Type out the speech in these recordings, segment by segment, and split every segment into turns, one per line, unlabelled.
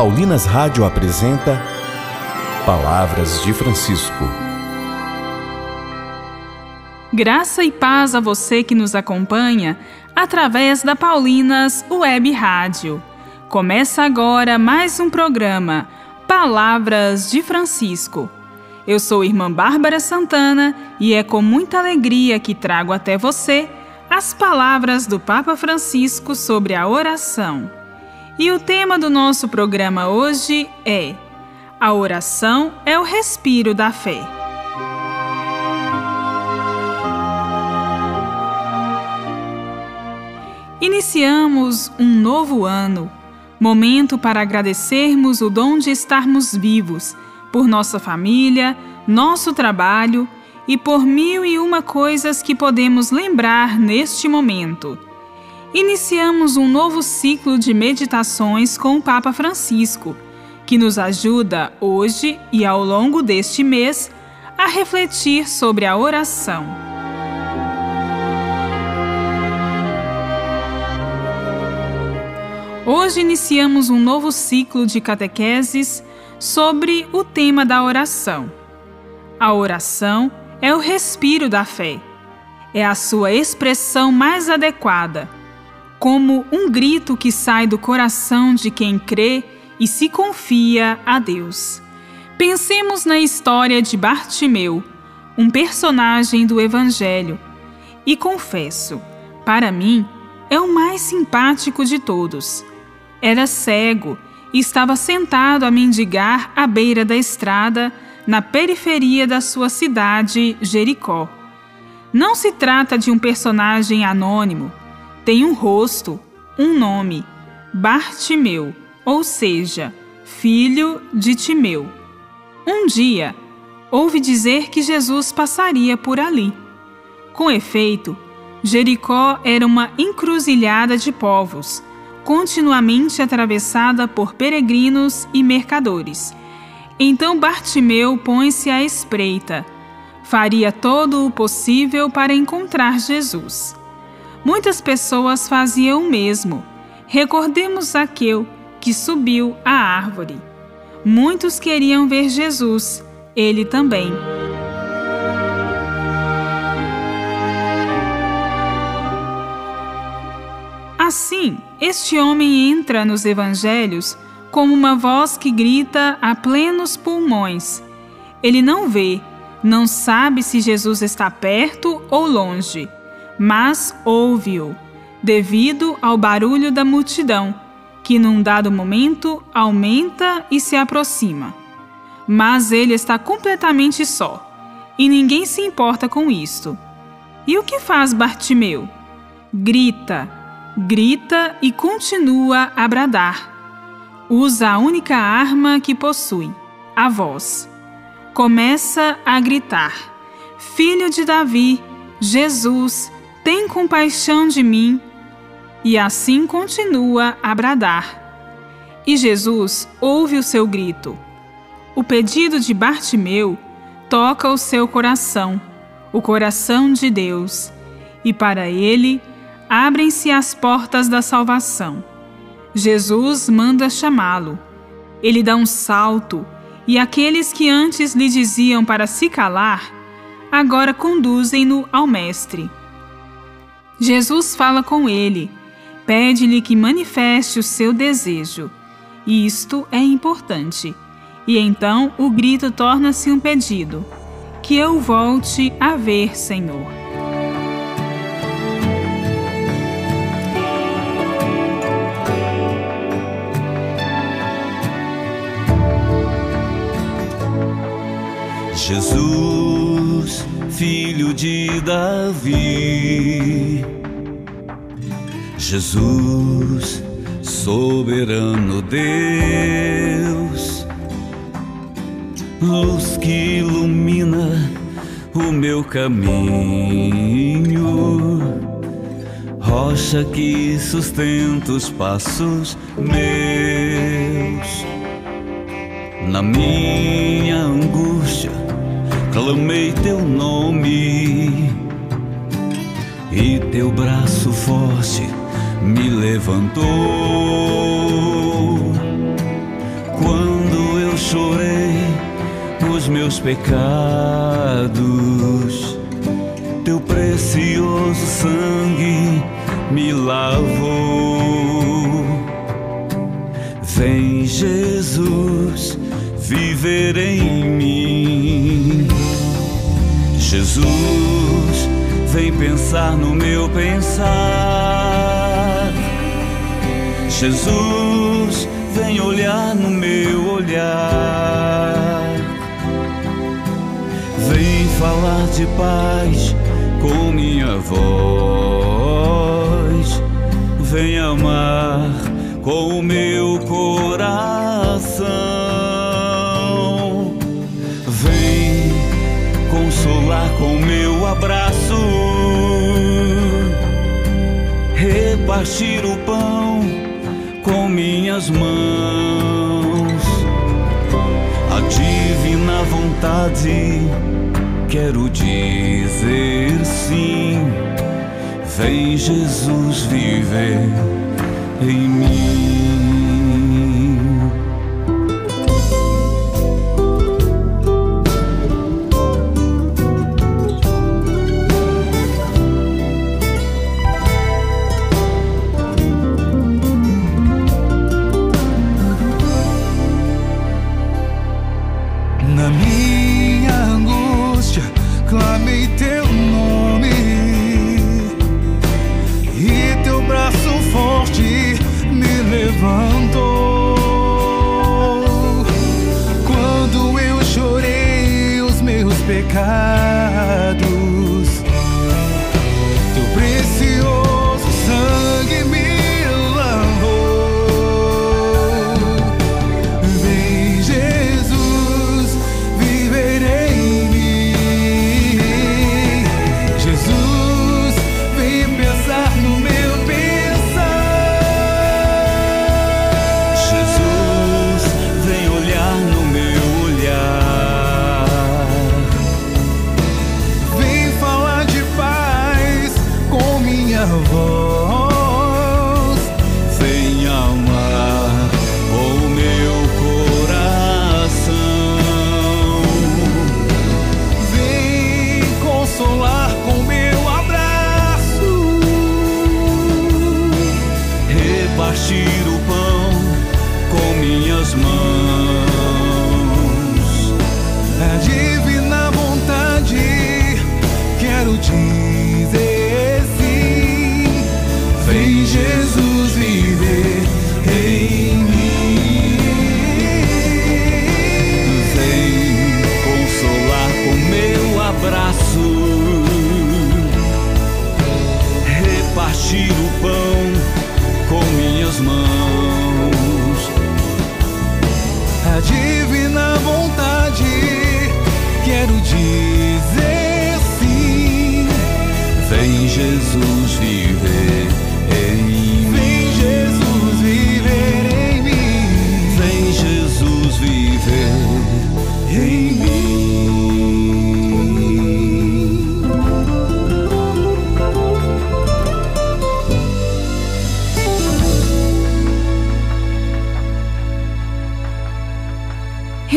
Paulinas Rádio apresenta Palavras de Francisco.
Graça e paz a você que nos acompanha através da Paulinas Web Rádio. Começa agora mais um programa Palavras de Francisco. Eu sou irmã Bárbara Santana e é com muita alegria que trago até você as palavras do Papa Francisco sobre a oração. E o tema do nosso programa hoje é: A oração é o respiro da fé. Iniciamos um novo ano momento para agradecermos o dom de estarmos vivos, por nossa família, nosso trabalho e por mil e uma coisas que podemos lembrar neste momento. Iniciamos um novo ciclo de meditações com o Papa Francisco, que nos ajuda hoje e ao longo deste mês a refletir sobre a oração. Hoje iniciamos um novo ciclo de catequeses sobre o tema da oração. A oração é o respiro da fé. É a sua expressão mais adequada, como um grito que sai do coração de quem crê e se confia a Deus. Pensemos na história de Bartimeu, um personagem do Evangelho, e confesso, para mim, é o mais simpático de todos era cego e estava sentado a mendigar à beira da estrada, na periferia da sua cidade, Jericó. Não se trata de um personagem anônimo. Tem um rosto, um nome: Bartimeu, ou seja, filho de Timeu. Um dia, ouve dizer que Jesus passaria por ali. Com efeito, Jericó era uma encruzilhada de povos continuamente atravessada por peregrinos e mercadores. Então Bartimeu põe-se à espreita. Faria todo o possível para encontrar Jesus. Muitas pessoas faziam o mesmo. Recordemos Zaqueu, que subiu à árvore. Muitos queriam ver Jesus, ele também. Assim, este homem entra nos evangelhos como uma voz que grita a plenos pulmões. Ele não vê, não sabe se Jesus está perto ou longe, mas ouve-o, devido ao barulho da multidão, que num dado momento aumenta e se aproxima. Mas ele está completamente só, e ninguém se importa com isto. E o que faz Bartimeu? Grita grita e continua a bradar. Usa a única arma que possui, a voz. Começa a gritar: Filho de Davi, Jesus, tem compaixão de mim. E assim continua a bradar. E Jesus ouve o seu grito. O pedido de Bartimeu toca o seu coração, o coração de Deus, e para ele abrem-se as portas da salvação. Jesus manda chamá-lo. Ele dá um salto, e aqueles que antes lhe diziam para se calar, agora conduzem-no ao Mestre. Jesus fala com ele, pede-lhe que manifeste o seu desejo. E isto é importante. E então o grito torna-se um pedido: Que eu volte a ver, Senhor.
Jesus, filho de Davi. Jesus, soberano Deus, luz que ilumina o meu caminho, rocha que sustenta os passos meus. Na minha angústia, clamei teu nome e teu braço forte me levantou. Quando eu chorei os meus pecados, teu precioso sangue me lavou. Vem, Jesus, viver em vem pensar no meu pensar. Jesus, vem olhar no meu olhar. Vem falar de paz com minha voz. Vem amar com o meu Repartir o pão com minhas mãos. A divina vontade quero dizer sim. Vem Jesus viver em mim. sky.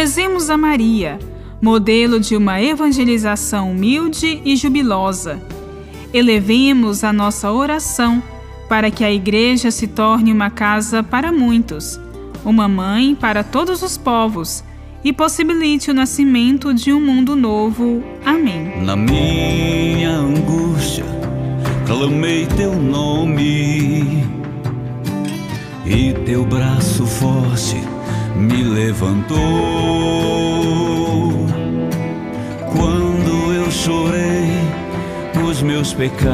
Rezemos a Maria, modelo de uma evangelização humilde e jubilosa. Elevemos a nossa oração para que a Igreja se torne uma casa para muitos, uma mãe para todos os povos e possibilite o nascimento de um mundo novo. Amém.
Na minha angústia, clamei teu nome e teu braço forte me levantou. Quando eu chorei os meus pecados,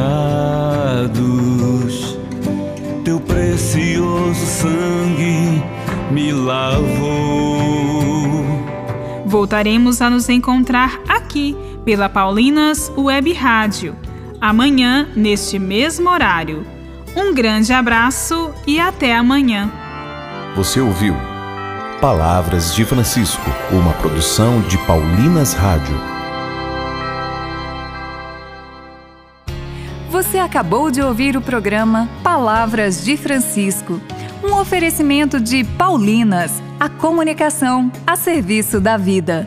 teu precioso sangue me lavou.
Voltaremos a nos encontrar aqui pela Paulinas Web Rádio, amanhã, neste mesmo horário. Um grande abraço e até amanhã.
Você ouviu? Palavras de Francisco, uma produção de Paulinas Rádio.
Você acabou de ouvir o programa Palavras de Francisco, um oferecimento de Paulinas, a comunicação a serviço da vida.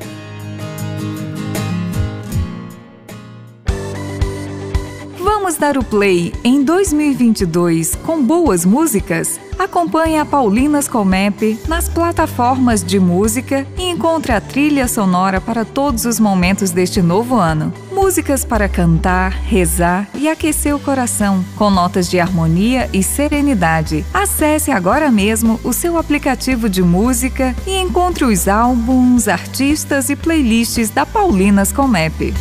Vamos dar o play em 2022 com boas músicas? Acompanhe a Paulinas Comep nas plataformas de música e encontre a trilha sonora para todos os momentos deste novo ano. Músicas para cantar, rezar e aquecer o coração, com notas de harmonia e serenidade. Acesse agora mesmo o seu aplicativo de música e encontre os álbuns, artistas e playlists da Paulinas Comep.